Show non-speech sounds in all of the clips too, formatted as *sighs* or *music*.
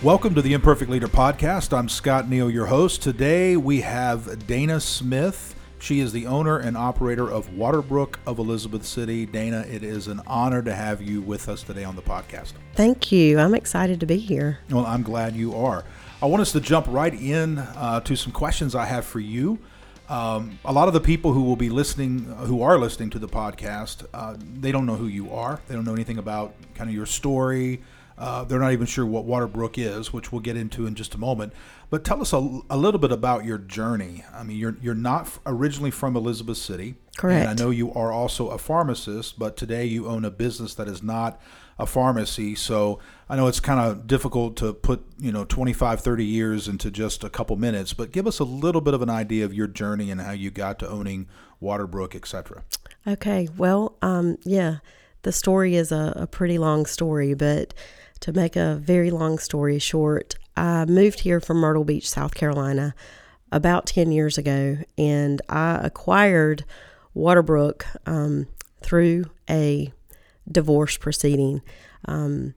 Welcome to the Imperfect Leader Podcast. I'm Scott Neal, your host. Today we have Dana Smith. She is the owner and operator of Waterbrooke of Elizabeth City. Dana, it is an honor to have you with us today on the podcast. Thank you. I'm excited to be here. Well, I'm glad you are. I want us to jump right in uh, to some questions I have for you. Um, a lot of the people who will be listening, who are listening to the podcast, uh, they don't know who you are. They don't know anything about kind of your story, uh, they're not even sure what Waterbrooke is, which we'll get into in just a moment. But tell us a, a little bit about your journey. I mean, you're you're not originally from Elizabeth City, correct? And I know you are also a pharmacist, but today you own a business that is not a pharmacy. So I know it's kind of difficult to put, you know, 25, 30 years into just a couple minutes, but give us a little bit of an idea of your journey and how you got to owning Waterbrooke, etc. Okay. Well, um, yeah, the story is a, a pretty long story, but to make a very long story short, I moved here from Myrtle Beach, South Carolina, about 10 years ago, and I acquired Waterbrooke um, through a divorce proceeding, um,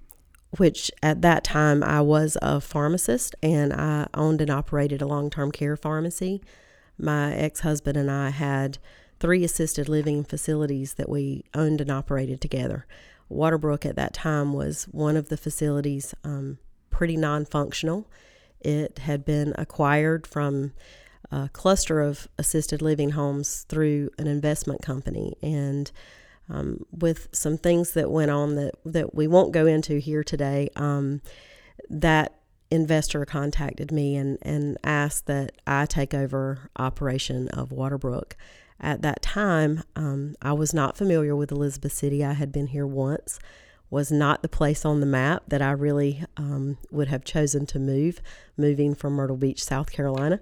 which at that time I was a pharmacist and I owned and operated a long term care pharmacy. My ex husband and I had three assisted living facilities that we owned and operated together. Waterbrooke at that time was one of the facilities um, pretty non functional. It had been acquired from a cluster of assisted living homes through an investment company. And um, with some things that went on that, that we won't go into here today, um, that investor contacted me and, and asked that I take over operation of Waterbrooke at that time, um, I was not familiar with Elizabeth City. I had been here once, was not the place on the map that I really um, would have chosen to move, moving from Myrtle Beach, South Carolina.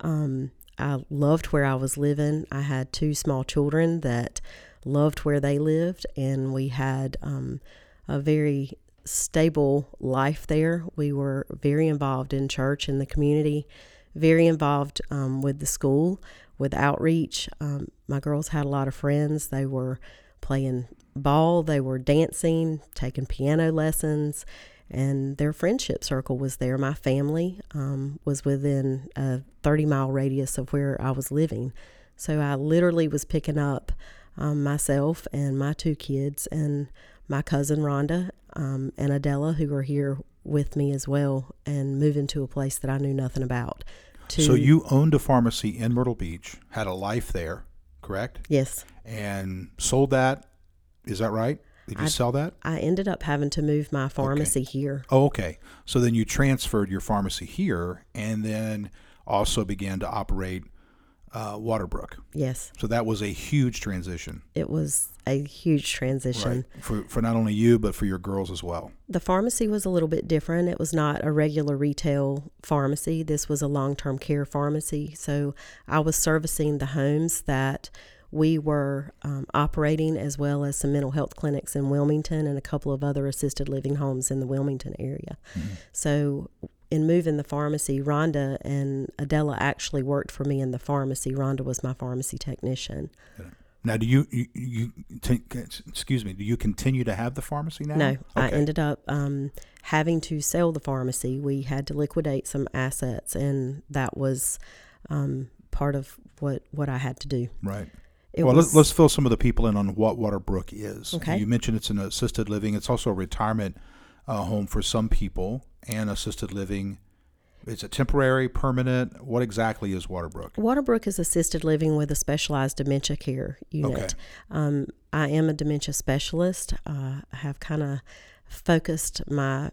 Um, I loved where I was living. I had two small children that loved where they lived, and we had um, a very stable life there. We were very involved in church and the community, very involved um, with the school with outreach. Um, my girls had a lot of friends. They were playing ball, they were dancing, taking piano lessons, and their friendship circle was there. My family um, was within a 30 mile radius of where I was living. So I literally was picking up um, myself and my two kids and my cousin Rhonda um, and Adela, who were here with me as well, and moving to a place that I knew nothing about to. So you owned a pharmacy in Myrtle Beach, had a life there, correct? Yes. And sold that. Is that right? Did you I, sell that? I ended up having to move my pharmacy okay. here. Oh, okay. So then you transferred your pharmacy here and then also began to operate uh, Waterbrooke. Yes. So that was a huge transition. It was a huge transition right. for for not only you but for your girls as well. The pharmacy was a little bit different. It was not a regular retail pharmacy. This was a long-term care pharmacy. So I was servicing the homes that we were um, operating as well as some mental health clinics in Wilmington and a couple of other assisted living homes in the Wilmington area. Mm-hmm. So in moving the pharmacy, Rhonda and Adela actually worked for me in the pharmacy. Rhonda was my pharmacy technician. Now, do you, you, you t- excuse me, do you continue to have the pharmacy now? No, okay. I ended up um, having to sell the pharmacy. We had to liquidate some assets, and that was um, part of what, what I had to do. Right. It well, was, let's, let's fill some of the people in on what Waterbrooke is. Okay. You mentioned it's an assisted living. It's also a retirement uh, home for some people and assisted living. Is it temporary, permanent? What exactly is Waterbrooke? Waterbrooke is assisted living with a specialized dementia care unit. Okay. Um, I am a dementia specialist. Uh, I have kind of focused my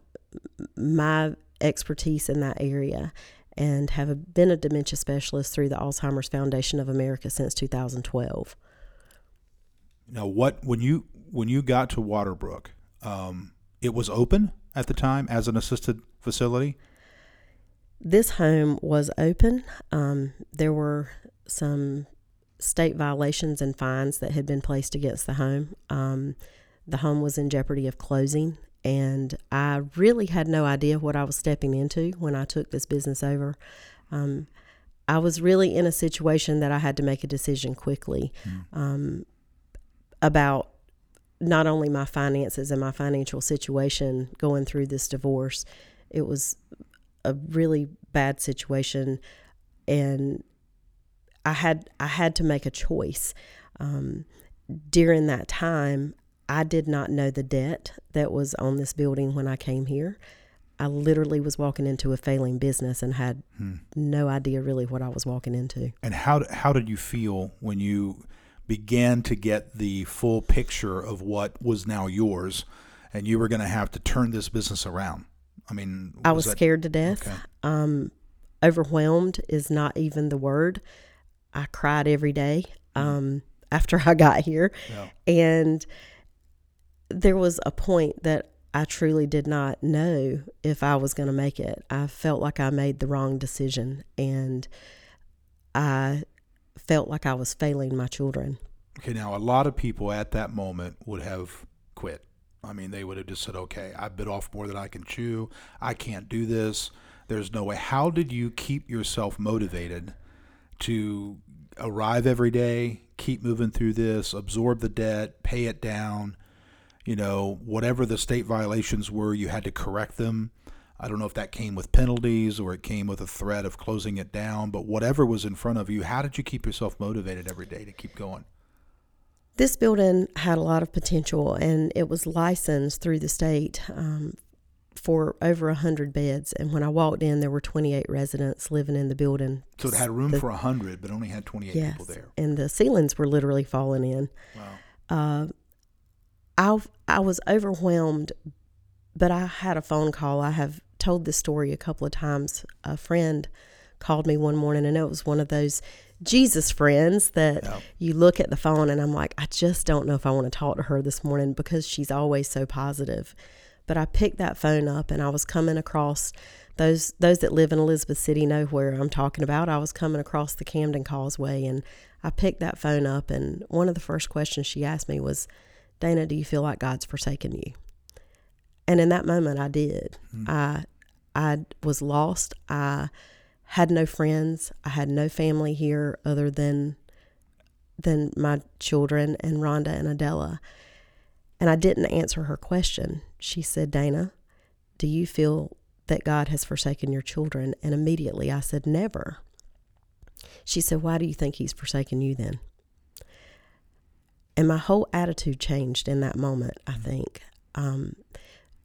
my expertise in that area and have been a dementia specialist through the Alzheimer's Foundation of America since 2012. Now, what when you when you got to Waterbrooke, um, it was open at the time as an assisted facility? This home was open. Um, there were some state violations and fines that had been placed against the home. Um, the home was in jeopardy of closing, and I really had no idea what I was stepping into when I took this business over. Um, I was really in a situation that I had to make a decision quickly mm. about not only my finances and my financial situation going through this divorce It was a really bad situation, and I had I had to make a choice. Um, during that time, I did not know the debt that was on this building when I came here. I literally was walking into a failing business and had Hmm. no idea really what I was walking into. And how how did you feel when you began to get the full picture of what was now yours, and you were going to have to turn this business around? I mean, I was that- scared to death. Okay. Um, overwhelmed is not even the word. I cried every day um, after I got here. Yeah. And there was a point that I truly did not know if I was going to make it. I felt like I made the wrong decision and I felt like I was failing my children. Okay, now a lot of people at that moment would have quit. I mean, they would have just said, "Okay, I bit off more than I can chew. I can't do this. There's no way." How did you keep yourself motivated to arrive every day, keep moving through this, absorb the debt, pay it down? You know, whatever the state violations were, you had to correct them. I don't know if that came with penalties or it came with a threat of closing it down, but whatever was in front of you, how did you keep yourself motivated every day to keep going? This building had a lot of potential and it was licensed through the state um, for over 100 beds. And when I walked in, there were 28 residents living in the building. So it had room The- for a hundred, but only had twenty eight yes, people there. And the ceilings were literally falling in. Wow. Uh, I, I was overwhelmed, but I had a phone call. I have told this story a couple of times. A friend called me one morning, and it was one of those Jesus friends that Yeah. you look at the phone, and I'm like, I just don't know if I want to talk to her this morning because she's always so positive. But I picked that phone up, and I was coming across those those that live in Elizabeth City know where I'm talking about. I was coming across the Camden Causeway, and I picked that phone up, and one of the first questions she asked me was, Dana, do you feel like God's forsaken you? And in that moment, I did. Hmm. I I was lost. I had no friends. I had no family here other than than my children and Rhonda and Adela. And I didn't answer her question. She said, Dana, do you feel that God has forsaken your children? And immediately I said, Never. She said, Why do you think He's forsaken you then? And my whole attitude changed in that moment, I think. Um,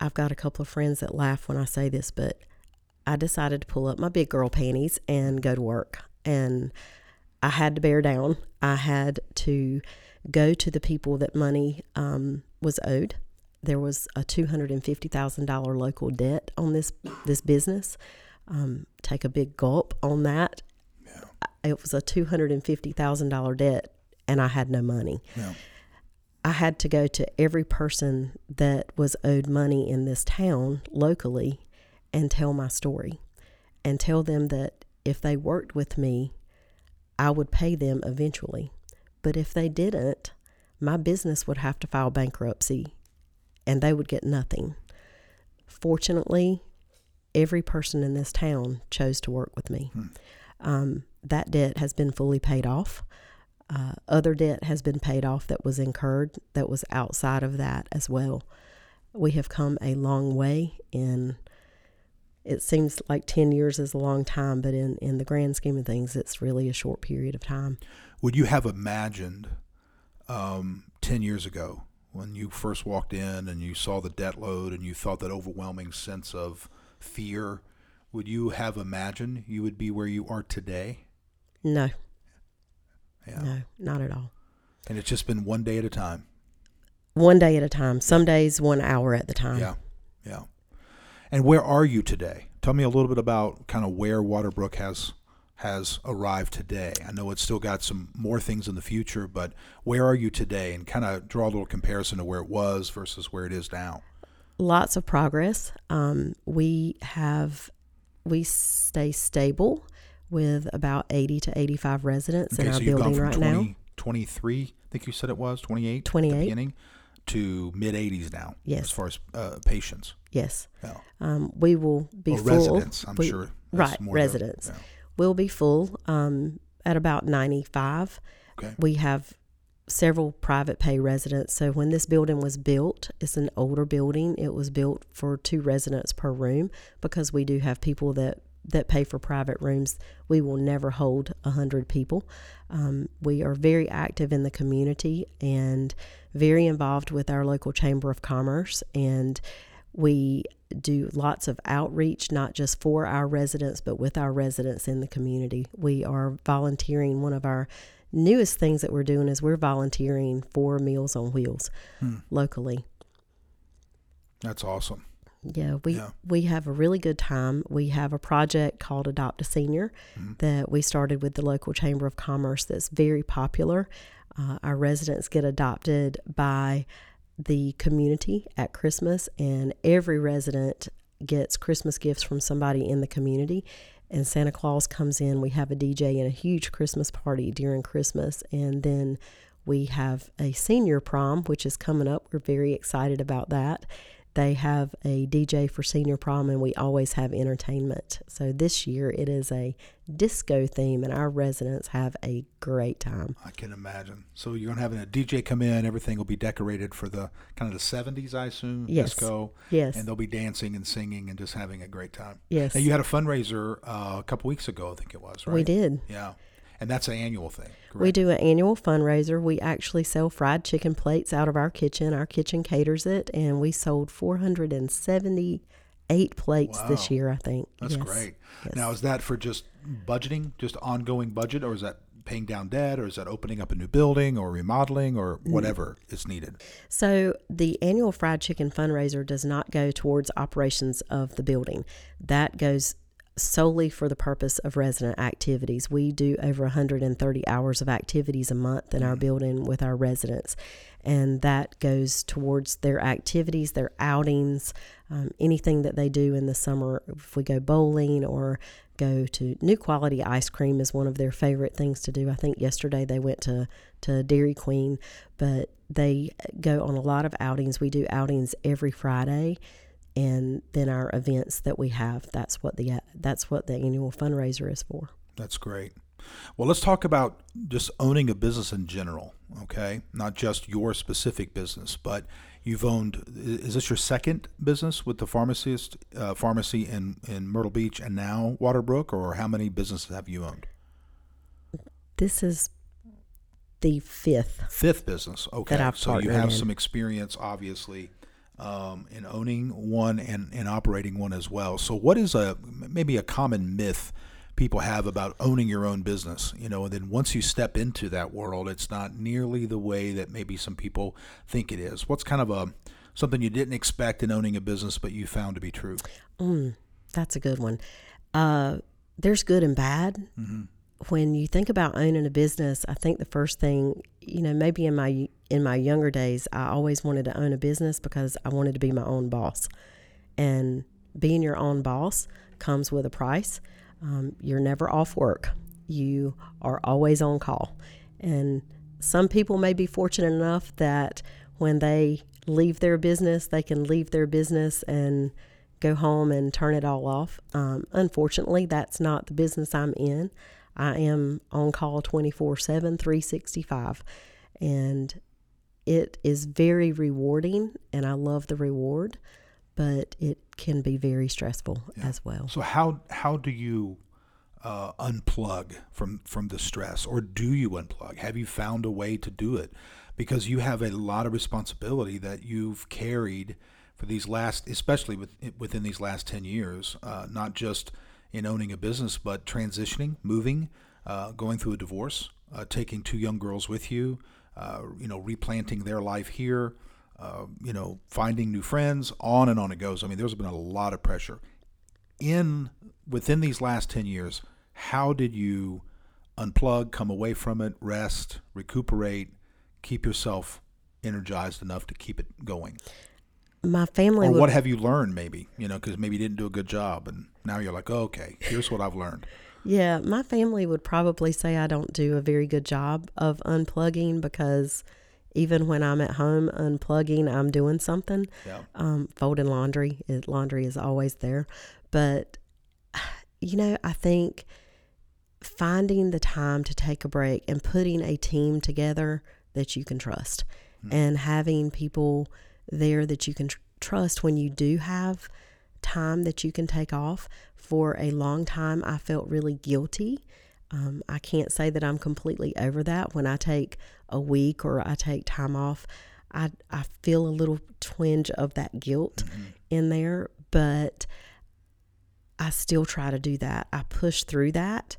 I've got a couple of friends that laugh when I say this, but I decided to pull up my big girl panties and go to work. And I had to bear down. I had to go to the people that money um, was owed. There was a two hundred and fifty thousand dollar local debt on this this business. Um, take a big gulp on that. It was a two hundred and fifty thousand dollar debt, and I had no money. Yeah. I had to go to every person that was owed money in this town locally and tell my story and tell them that if they worked with me, I would pay them eventually. But if they didn't, my business would have to file bankruptcy and they would get nothing. Fortunately, every person in this town chose to work with me. Um, that debt has been fully paid off. Uh, other debt has been paid off that was incurred that was outside of that as well. We have come a long way in it seems like 10 years is a long time, but in, in the grand scheme of things, it's really a short period of time. Would you have imagined um, 10 years ago when you first walked in and you saw the debt load and you felt that overwhelming sense of fear? Would you have imagined you would be where you are today? No, Yeah. no, not at all. And it's just been one day at a time. One day at a time, some days one hour at the time. Yeah. Yeah. And where are you today? Tell me a little bit about kind of where Waterbrooke has has arrived today. I know it's still got some more things in the future, but where are you today? And kind of draw a little comparison to where it was versus where it is now. Lots of progress. Um, we have, we stay stable with about 80 to 85 residents in our so building from right 20, now. 23, I think you said it was, 28 at the 28. beginning, to mid 80s now Yes. as far as uh, patients. Yes. Yeah. Um, we will be Or full. residents, I'm We- sure. right, residents. yeah. We'll be full um, at about 95. Okay. We have several private pay residents. So when this building was built, it's an older building. It was built for two residents per room because we do have people that that pay for private rooms. We will never hold a hundred people. Um, we are very active in the community and very involved with our local chamber of commerce and we do lots of outreach, not just for our residents, but with our residents in the community. We are volunteering. One of our newest things that we're doing is we're volunteering for Meals on Wheels hmm. locally. That's awesome. Yeah, we yeah. we have a really good time. We have a project called Adopt a Senior mm-hmm. that we started with the local chamber of commerce. That's very popular. Uh, our residents get adopted by the community at Christmas, and every resident gets Christmas gifts from somebody in the community. And Santa Claus comes in. We have a DJ and a huge Christmas party during Christmas, and then we have a senior prom, which is coming up. We're very excited about that. They have a DJ for senior prom, and we always have entertainment. So this year it is a disco theme, and our residents have a great time. I can imagine. So you're gonna have a DJ come in. Everything will be decorated for the kind of the '70s, I assume. Yes. Disco. Yes. And they'll be dancing and singing and just having a great time. Yes. Now you had a fundraiser uh, a couple weeks ago, I think it was. Right. We did. Yeah and that's an annual thing. Correct? We do an annual fundraiser. We actually sell fried chicken plates out of our kitchen. Our kitchen caters it, and we sold 478 plates wow. this year. I think that's yes. great. Yes. Now, is that for just budgeting, just ongoing budget, or is that paying down debt or is that opening up a new building or remodeling or whatever mm. is needed? So, the annual fried chicken fundraiser does not go towards operations of the building. That goes solely for the purpose of resident activities. We do over 130 hours of activities a month in our building with our residents, and that goes towards their activities, their outings, um, anything that they do in the summer. If we go bowling or go to New Quality Ice Cream is one of their favorite things to do. I think yesterday they went to to Dairy Queen, but they go on a lot of outings. We do outings every Friday and then our events that we have that's what the that's what the annual fundraiser is for. That's great. Well let's talk about just owning a business in general okay? Not just your specific business but you've owned is this your second business with the pharmacist uh, pharmacy in in myrtle beach and now waterbrooke or how many businesses have you owned? This is the fifth. Fifth business okay. So you have in. some experience obviously um, in owning one and, and operating one as well. So, what is a maybe a common myth people have about owning your own business? You know, and then once you step into that world, it's not nearly the way that maybe some people think it is. What's kind of a something you didn't expect in owning a business, but you found to be true? Mm, that's a good one. Uh, there's good and bad. Mm-hmm when you think about owning a business, I think the first thing, you know, maybe in my in my younger days, I always wanted to own a business because I wanted to be my own boss. And being your own boss comes with a price. Um, you're never off work. You are always on call. And some people may be fortunate enough that when they leave their business, they can leave their business and go home and turn it all off. Um, unfortunately, that's not the business I'm in. I am on call 24 7, 365. And it is very rewarding, and I love the reward, but it can be very stressful yeah. as well. So, how, how do you uh, unplug from, from the stress, or do you unplug? Have you found a way to do it? Because you have a lot of responsibility that you've carried for these last, especially with, within these last 10 years, uh, not just in owning a business, but transitioning, moving, uh, going through a divorce, uh, taking two young girls with you, uh, you know, replanting their life here, uh, you know, finding new friends, on and on it goes. I mean, there's been a lot of pressure. In within these last ten years, how did you unplug, come away from it, rest, recuperate, keep yourself energized enough to keep it going? My family. Or would, what have you learned, maybe? You know, because maybe you didn't do a good job, and now you're like, oh, okay, here's what I've learned. Yeah, my family would probably say I don't do a very good job of unplugging because even when I'm at home unplugging, I'm doing something. Yeah. Um, folding laundry, it, laundry is always there. But, *sighs* you know, I think finding the time to take a break and putting a team together that you can trust. And having people there that you can tr- trust when you do have time that you can take off. For a long time, I felt really guilty. Um, I can't say that I'm completely over that. When I take a week or I take time off, I, I feel a little twinge of that guilt in there, but I still try to do that. I push through that.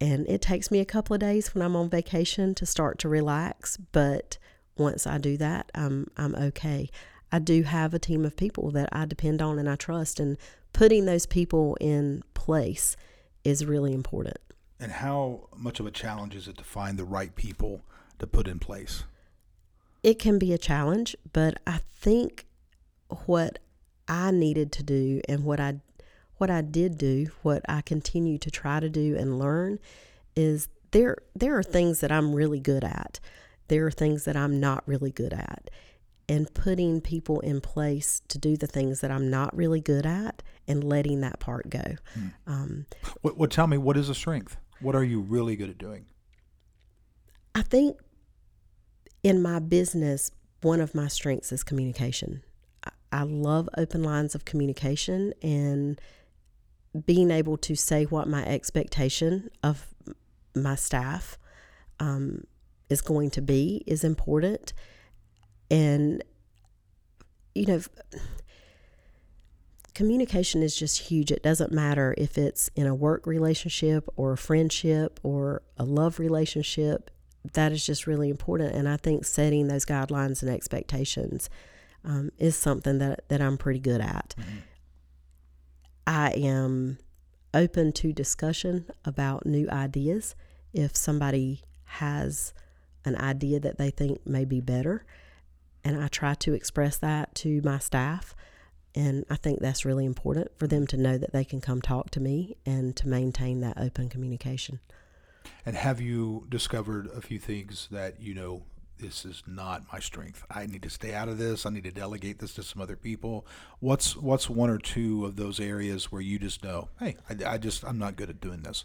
And it takes me a couple of days when I'm on vacation to start to relax, but once I do that, I'm I'm okay. I do have a team of people that I depend on and I trust and putting those people in place is really important. And how much of a challenge is it to find the right people to put in place? It can be a challenge, but I think what I needed to do and what I what I did do, what I continue to try to do and learn is there there are things that I'm really good at. There are things that I'm not really good at. And putting people in place to do the things that I'm not really good at and letting that part go. Um, What, what tell me what is a strength? What are you really good at doing? I think in my business, one of my strengths is communication. I, I love open lines of communication and being able to say what my expectation of my staff um, is going to be is important. And, you know, communication is just huge. It doesn't matter if it's in a work relationship or a friendship or a love relationship. That is just really important. And I think setting those guidelines and expectations um, is something that, that I'm pretty good at. I am open to discussion about new ideas. If somebody has an idea that they think may be better, and I try to express that to my staff. And I think that's really important for them to know that they can come talk to me and to maintain that open communication. And have you discovered a few things that you know this is not my strength? I need to stay out of this. I need to delegate this to some other people. What's what's one or two of those areas where you just know, hey, I, I just I'm not good at doing this.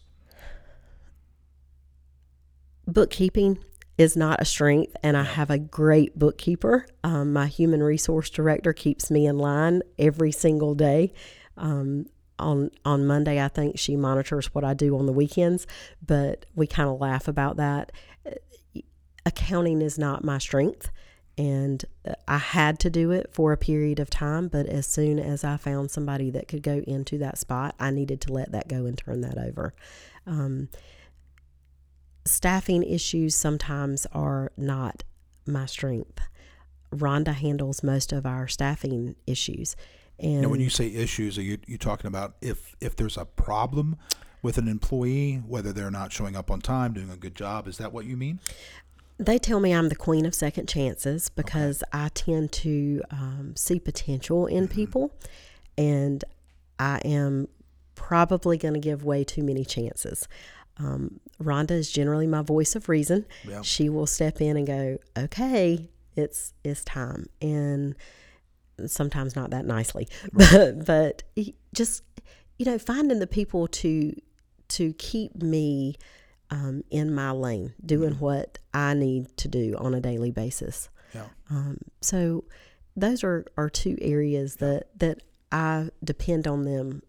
bookkeeping is not a strength, and I have a great bookkeeper. Um, my human resource director keeps me in line every single day. Um, on on Monday, I think she monitors what I do on the weekends, but we kind of laugh about that. Accounting is not my strength, and uh, I had to do it for a period of time. But as soon as I found somebody that could go into that spot, I needed to let that go and turn that over. Um, staffing issues sometimes are not my strength. Rhonda handles most of our staffing issues. And Now, when you say issues, are you you talking about if if there's a problem with an employee, whether they're not showing up on time, doing a good job? Is that what you mean? they tell me I'm the queen of second chances because I tend to um, see potential in people, and I am probably going to give way too many chances. Um, Rhonda is generally my voice of reason. Yeah. She will step in and go, "Okay, it's it's time," and sometimes not that nicely, *laughs* but but just you know finding the people to to keep me um, in my lane, doing what I need to do on a daily basis. Yeah. Um, so those are, are two areas that, that I depend on them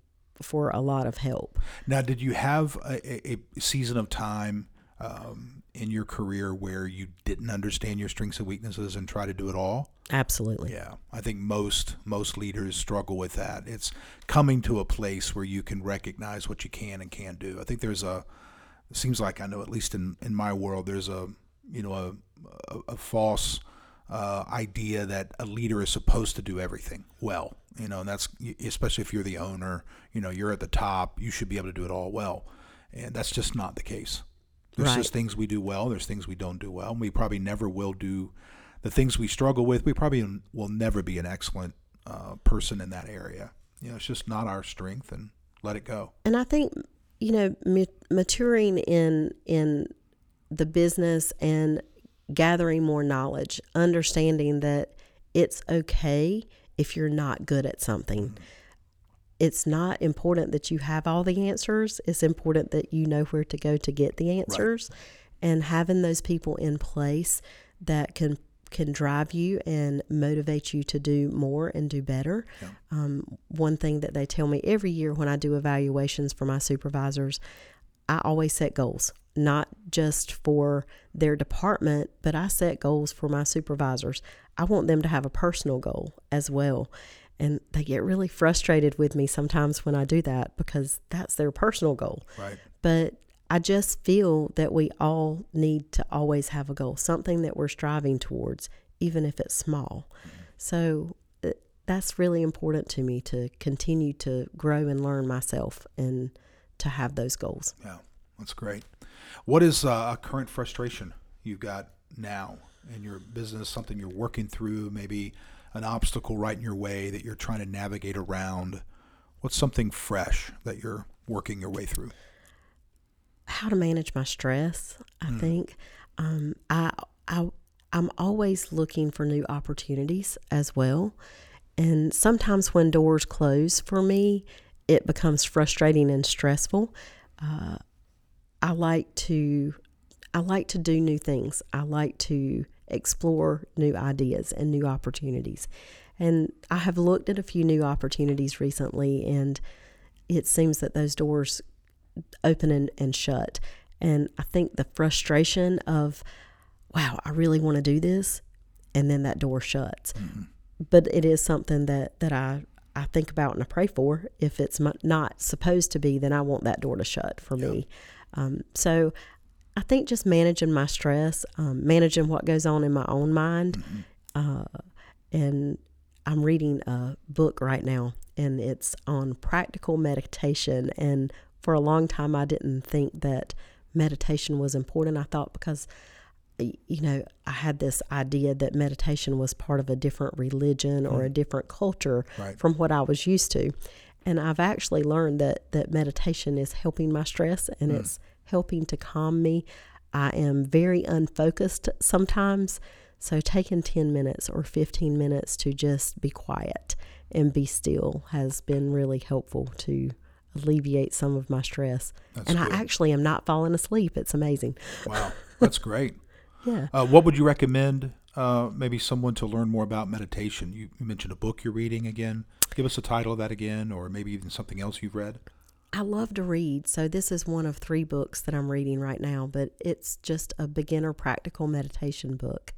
for a lot of help. Now, did you have a, a, season of time um, in your career where you didn't understand your strengths and weaknesses and try to do it all? Absolutely. Yeah, I think most most leaders struggle with that. It's coming to a place where you can recognize what you can and can't do. I think there's a it seems like I know at least in in my world there's a you know a a, a false uh, idea that a leader is supposed to do everything well. You know, and that's especially if you're the owner. You know, you're at the top. You should be able to do it all well, and that's just not the case. There's Right. just things we do well. There's things we don't do well. And we probably never will do the things we struggle with. We probably will never be an excellent uh, person in that area. You know, it's just not our strength, and let it go. And I think, you know, maturing in, in the business and gathering more knowledge, understanding that it's okay if you're not good at something. It's not important that you have all the answers. It's important that you know where to go to get the answers. And having those people in place that can can drive you and motivate you to do more and do better. Yeah. Um, one thing that they tell me every year when I do evaluations for my supervisors, I always set goals, not just for their department, but I set goals for my supervisors. I want them to have a personal goal as well. And they get really frustrated with me sometimes when I do that because that's their personal goal. Right. But I just feel that we all need to always have a goal, something that we're striving towards, even if it's small. So uh, that's really important to me to continue to grow and learn myself and to have those goals. Yeah, that's great. What is uh, a current frustration you've got now in your business? Something you're working through, maybe an obstacle right in your way that you're trying to navigate around. What's something fresh that you're working your way through? how to manage my stress. I think um, I I I'm always looking for new opportunities as well, and sometimes when doors close for me, it becomes frustrating and stressful. Uh, I like to I like to do new things. I like to explore new ideas and new opportunities. And I have looked at a few new opportunities recently, and it seems that those doors open and, and shut. And I think the frustration of, wow, I really want to do this, and then that door shuts. But it is something that that I I think about and I pray for. If it's not supposed to be, then I want that door to shut for me. Um, so I think just managing my stress, um, managing what goes on in my own mind, uh, and I'm reading a book right now, and it's on practical meditation. And for a long time, I didn't think that meditation was important. I thought because, you know, I had this idea that meditation was part of a different religion or a different culture Right. from what I was used to. And I've actually learned that that meditation is helping my stress and it's helping to calm me. I am very unfocused sometimes. So taking 10 minutes or 15 minutes to just be quiet and be still has been really helpful to alleviate some of my stress. That's and good. I actually am not falling asleep. It's amazing. Wow, that's great. *laughs* Yeah. Uh, what would you recommend? Uh, maybe someone to learn more about meditation. You, you mentioned a book you're reading again. Give us the title of that again, or maybe even something else you've read. I love to read, so this is one of three books that I'm reading right now, but it's just a beginner practical meditation book.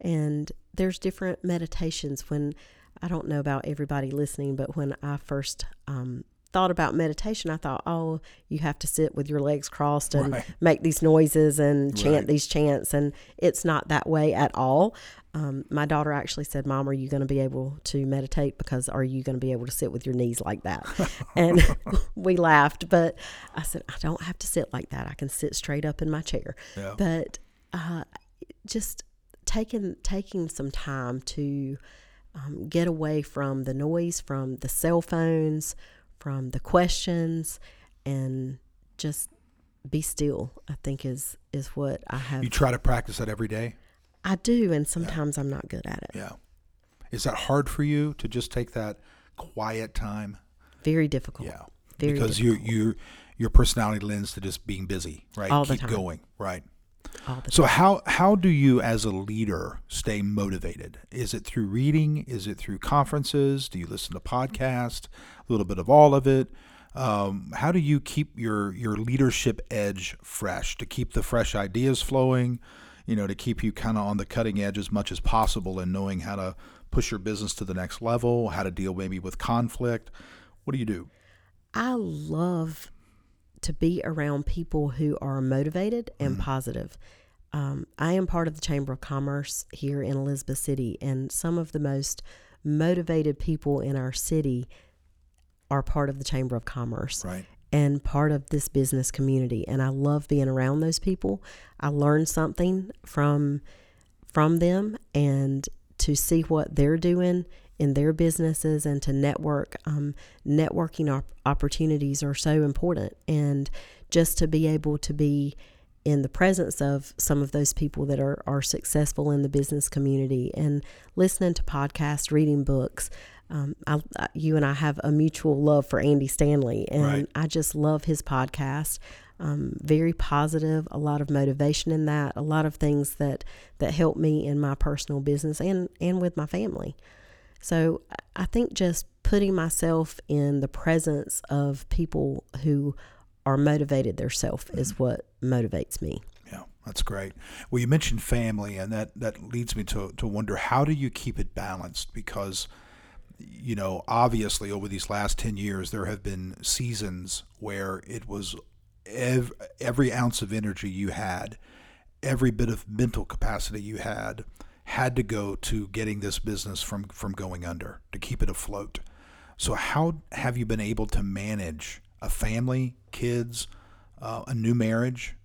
And there's different meditations. When I don't know about everybody listening, but when I first um, thought about meditation, I thought, oh, you have to sit with your legs crossed and Right. make these noises and chant Right. these chants. And it's not that way at all. Um, my daughter actually said, Mom, are you going to be able to meditate? Because are you going to be able to sit with your knees like that? *laughs* and *laughs* we laughed, but I said, I don't have to sit like that. I can sit straight up in my chair. Yeah. But uh, just taking taking some time to um, get away from the noise, from the cell phones, from the questions, and just be still. I think is is what I have. You try to practice that every day. I do, and sometimes I'm not good at it. Yeah. Is that hard for you to just take that quiet time? Very difficult. Yeah. Very because difficult. you you your personality lends to just being busy, right? All the Keep time. going, right? all the So how how do you as a leader stay motivated? Is it through reading? Is it through conferences? Do you listen to podcasts? A little bit of all of it. Um, how do you keep your your leadership edge fresh? To keep the fresh ideas flowing, you know, to keep you kind of on the cutting edge as much as possible, and knowing how to push your business to the next level, how to deal maybe with conflict. What do you do? I love to be around people who are motivated and positive. Um, I am part of the Chamber of Commerce here in Elizabeth City, and some of the most motivated people in our city are part of the Chamber of Commerce Right. and part of this business community. And I love being around those people. I learn something from from them and to see what they're doing in their businesses and to network. Um, networking op- opportunities are so important, and just to be able to be in the presence of some of those people that are, are successful in the business community and listening to podcasts, reading books. Um, I, you and I have a mutual love for Andy Stanley, and Right. I just love his podcast. um, very positive, a lot of motivation in that, a lot of things that that help me in my personal business and and with my family. So I think just putting myself in the presence of people who are motivated themselves mm-hmm. is what motivates me. Yeah, that's great. Well, you mentioned family, and that that leads me to to wonder how do you keep it balanced because you know, obviously over these last 10 years, there have been seasons where it was ev- every ounce of energy you had, every bit of mental capacity you had, had to go to getting this business from, from going under to keep it afloat. So, how have you been able to manage a family, kids, uh, a new marriage,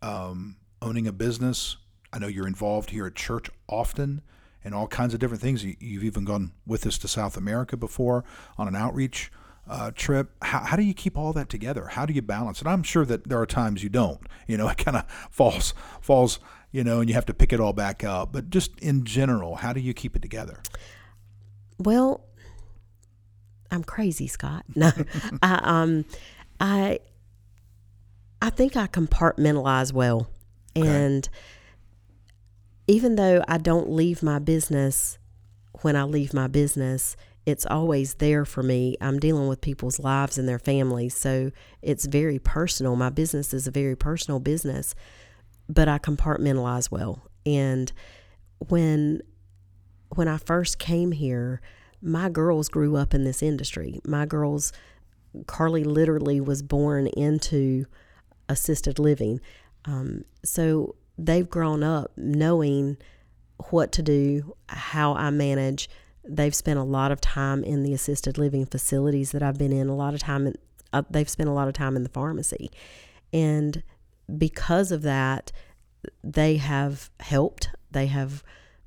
um, owning a business? I know you're involved here at church often and all kinds of different things. You, have even gone with us to South America before on an outreach uh, trip. How, how do you keep all that together? How do you balance it? I'm sure that there are times you don't. You know, *laughs* it kind of falls falls. You know, and you have to pick it all back up. But just in general, how do you keep it together? Well, I'm crazy, Scott. *laughs* No, *laughs* I um, I I think I compartmentalize well, okay. and even though I don't leave my business when I leave my business, it's always there for me. I'm dealing with people's lives and their families, so it's very personal. My business is a very personal business, but I compartmentalize well. And when when I first came here, my girls grew up in this industry. My girls Carly literally was born into assisted living. Um, so they've grown up knowing what to do, how I manage. They've spent a lot of time in the assisted living facilities that I've been in, a lot of time, in, uh, they've spent a lot of time in the pharmacy. And because of that, they have helped. They have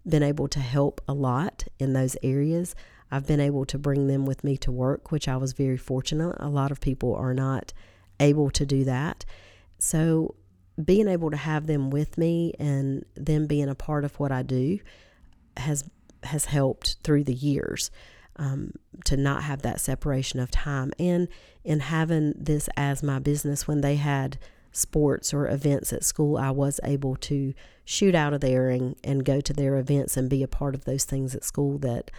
been able to help a lot in those areas. I've been able to bring them with me to work, which I was very fortunate. A lot of people are not able to do that. So being able to have them with me and them being a part of what I do has has helped through the years um, to not have that separation of time and in having this as my business when they had sports or events at school I was able to shoot out of there and, and go to their events and be a part of those things at school that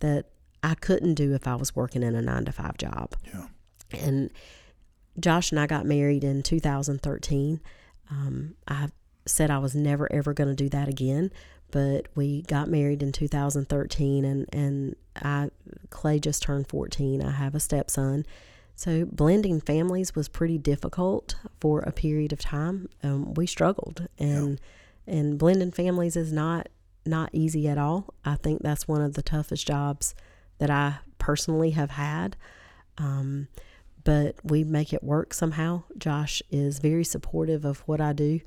that I couldn't do if I was working in a nine to five job. Yeah. And Josh and I got married in 2013 um, I said I was never ever going to do that again, but we got married in 2013, and and I Clay just turned 14. I have a stepson, so blending families was pretty difficult for a period of time. Um, we struggled, and yeah. and blending families is not not easy at all. I think that's one of the toughest jobs that I personally have had. Um, but we make it work somehow. Josh is very supportive of what I do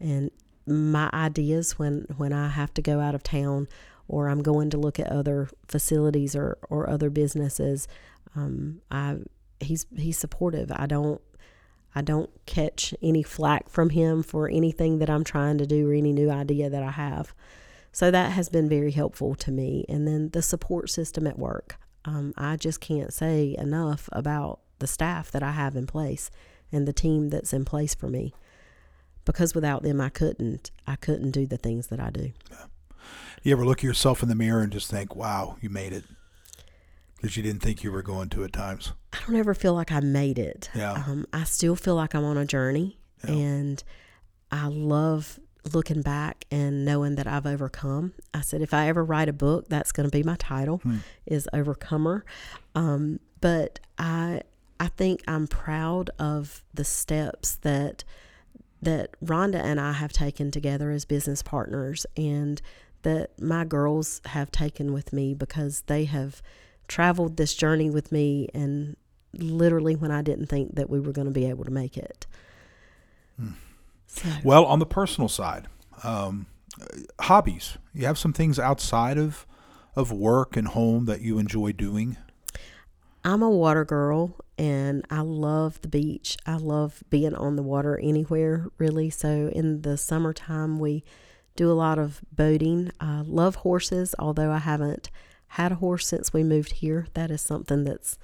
and my ideas when when I have to go out of town or I'm going to look at other facilities or or other businesses. Um, I he's he's supportive. I don't I don't catch any flack from him for anything that I'm trying to do or any new idea that I have. So that has been very helpful to me. And then the support system at work. Um, I just can't say enough about the staff that I have in place and the team that's in place for me. Because without them, I couldn't. I couldn't do the things that I do. Yeah. You ever look at yourself in the mirror and just think, "Wow, you made it," because you didn't think you were going to at times. I don't ever feel like I made it. Yeah. Um, I still feel like I'm on a journey, yeah. and I love looking back and knowing that I've overcome. I said, if I ever write a book, that's going to be my title, hmm. is Overcomer. Um, but I I think I'm proud of the steps that that Rhonda and I have taken together as business partners and that my girls have taken with me because they have traveled this journey with me and literally when I didn't think that we were going to be able to make it. Hmm. So. Well, on the personal side, um, hobbies. You have some things outside of of work and home that you enjoy doing. I'm a water girl and I love the beach. I love being on the water anywhere, really. So in the summertime, we do a lot of boating. I love horses, although I haven't had a horse since we moved here. That is something that's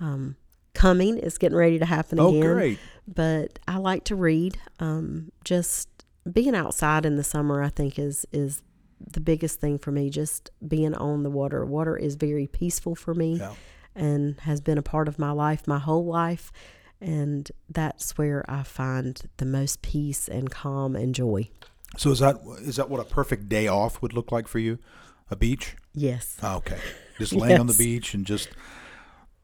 um, coming. It's getting ready to happen Oh, again. great. But I like to read. Um, just being outside in the summer, I think is is the biggest thing for me. Just being on the water. Water is very peaceful for me, Yeah. And has been a part of my life my whole life. And that's where I find the most peace and calm and joy. So is that is that what a perfect day off would look like for you? A beach? Yes. Oh, okay. *laughs* Just laying on the beach and just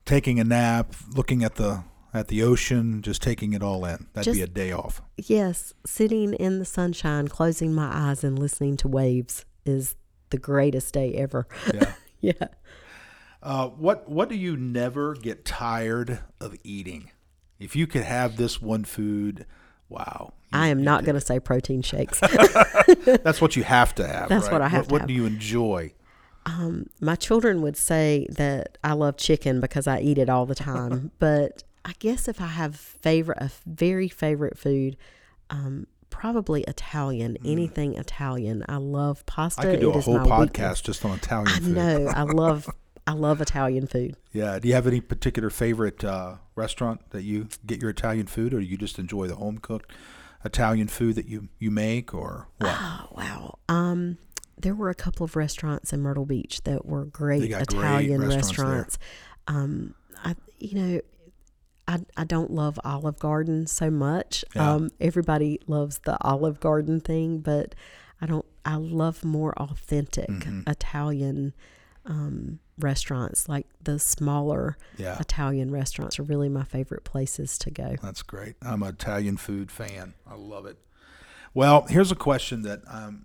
taking a nap, looking at the at the ocean, just taking it all in. That'd be a day off. Yes, sitting in the sunshine, closing my eyes and listening to waves is the greatest day ever. Yeah. *laughs* yeah. Uh, what what do you never get tired of eating? If you could have this one food, wow. I am not going to say protein shakes. *laughs* *laughs* That's what you have to have. That's right? what I have What, what have. do you enjoy? um, my children would say that I love chicken because I eat it all the time. *laughs* but I guess if I have favorite, a very favorite food, um, probably Italian. Anything Italian. I love pasta. Mm. I could do It a whole podcast just on Italian I food. know. I love. I love Italian food. Yeah. Do you have any particular favorite uh, restaurant that you get your Italian food, or you just enjoy the home cooked Italian food that you you make, or what? Oh wow. Um, there were a couple of restaurants in Myrtle Beach that were great got great Italian restaurants restaurants. Um, I you know, I I don't love Olive Garden so much. Yeah. Um, everybody loves the Olive Garden thing, but I don't. I love more authentic Mhm. Italian um, restaurants, like the smaller Yeah. Italian restaurants are really my favorite places to go. That's great. I'm an Italian food fan. I love it. Well, here's a question that um,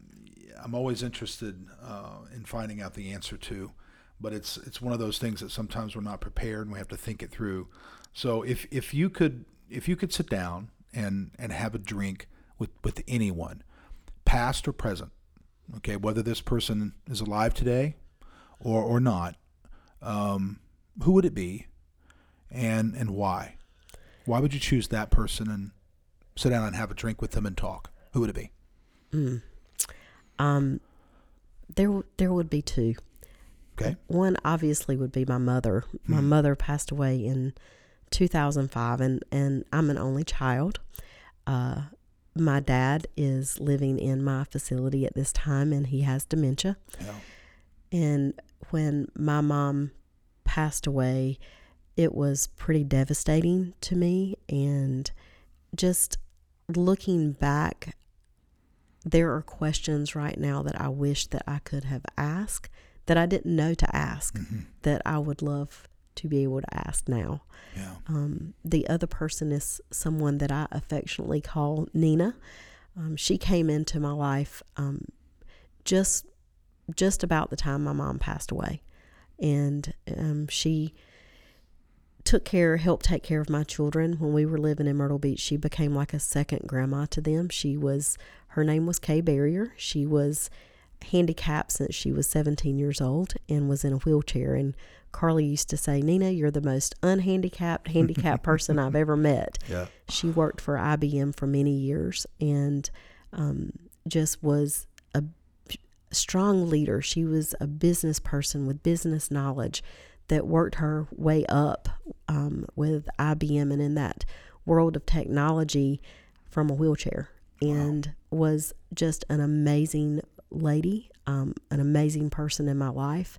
I'm always interested uh, in finding out the answer to, but it's it's one of those things that sometimes we're not prepared and we have to think it through. So if if you could if you could sit down and and have a drink with with anyone, past or present, okay, whether this person is alive today or or not, um, who would it be, and and why? Why would you choose that person and sit down and have a drink with them and talk? Who would it be? Mm. Um, there there would be two. Okay. One obviously would be my mother. My Hmm. mother passed away in 2005, and and I'm an only child. Uh, my dad is living in my facility at this time, and he has dementia. Yeah. And when my mom passed away, it was pretty devastating to me. And just looking back, there are questions right now that I wish that I could have asked that I didn't know to ask hmm that I would love to be able to ask now. Yeah. Um, the other person is someone that I affectionately call Nina. Um, she came into my life um, just just about the time my mom passed away, and um, she took care, helped take care of my children when we were living in Myrtle Beach. She became like a second grandma to them. She was her name was Kay Barrier. She was handicapped since she was 17 years old and was in a wheelchair and Carly used to say, Nina, you're the most unhandicapped, handicapped *laughs* person I've ever met. Yeah. She worked for IBM for many years and um, just was strong leader. She was a business person with business knowledge that worked her way up um, with IBM and in that world of technology from a wheelchair and was just an amazing lady, um, an amazing person in my life.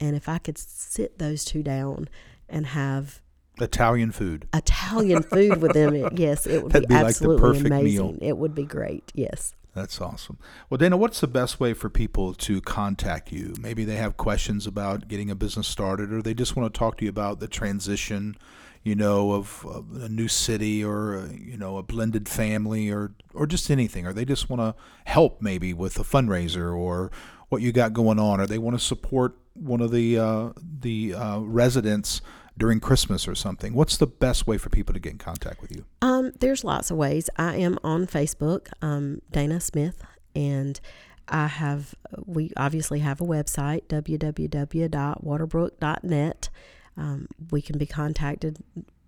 And if I could sit those two down and have Italian food. Italian food with them, it, *laughs* yes, it would be be like the absolutely amazing. meal. It would be great. Yes. That's awesome. Well, Dana, what's the best way for people to contact you? Maybe they have questions about getting a business started, or they just want to talk to you about the transition, you know, of, a new city, or uh, you know, a blended family, or or just anything, or they just want to help maybe with a fundraiser or what you got going on, or they want to support one of the uh, the uh, residents during Christmas or something. What's the best way for people to get in contact with you? Um, there's lots of ways. I am on Facebook, um, Dana Smith, and I have we obviously have a website www.waterbrooke.net. Um, we can be contacted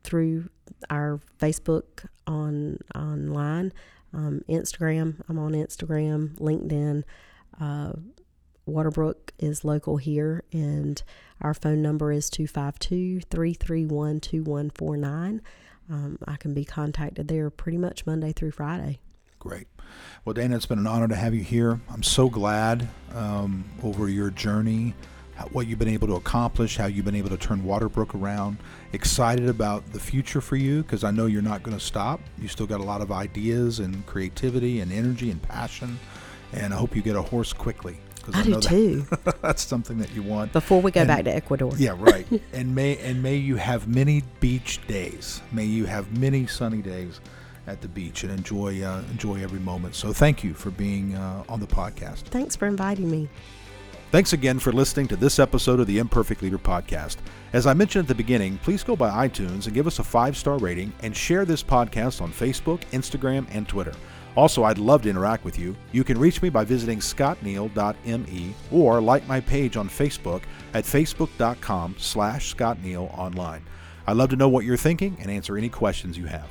through our Facebook on online, um, Instagram. I'm on Instagram, LinkedIn, uh, Waterbrooke is local here, and our phone number is 252 331 2149. Um, I can be contacted there pretty much Monday through Friday. Great. Well, Dana, it's been an honor to have you here. I'm so glad um, over your journey, what you've been able to accomplish, how you've been able to turn Waterbrooke around. Excited about the future for you because I know you're not going to stop. You still got a lot of ideas and creativity and energy and passion. And I hope you get a horse quickly. I, I do too. *laughs* that's something that you want before we go and, back to Ecuador. Yeah, right. *laughs* and may and may you have many beach days. May you have many sunny days at the beach and enjoy uh, enjoy every moment. So thank you for being uh, on the podcast. Thanks for inviting me. Thanks again for listening to this episode of the Imperfect Leader podcast. As I mentioned at the beginning, please go by iTunes and give us a five star rating and share this podcast on Facebook, Instagram, and Twitter. Also, I'd love to interact with you. You can reach me by visiting scottneal.me or like my page on Facebook at facebook.com slash scottneal online. I'd love to know what you're thinking and answer any questions you have.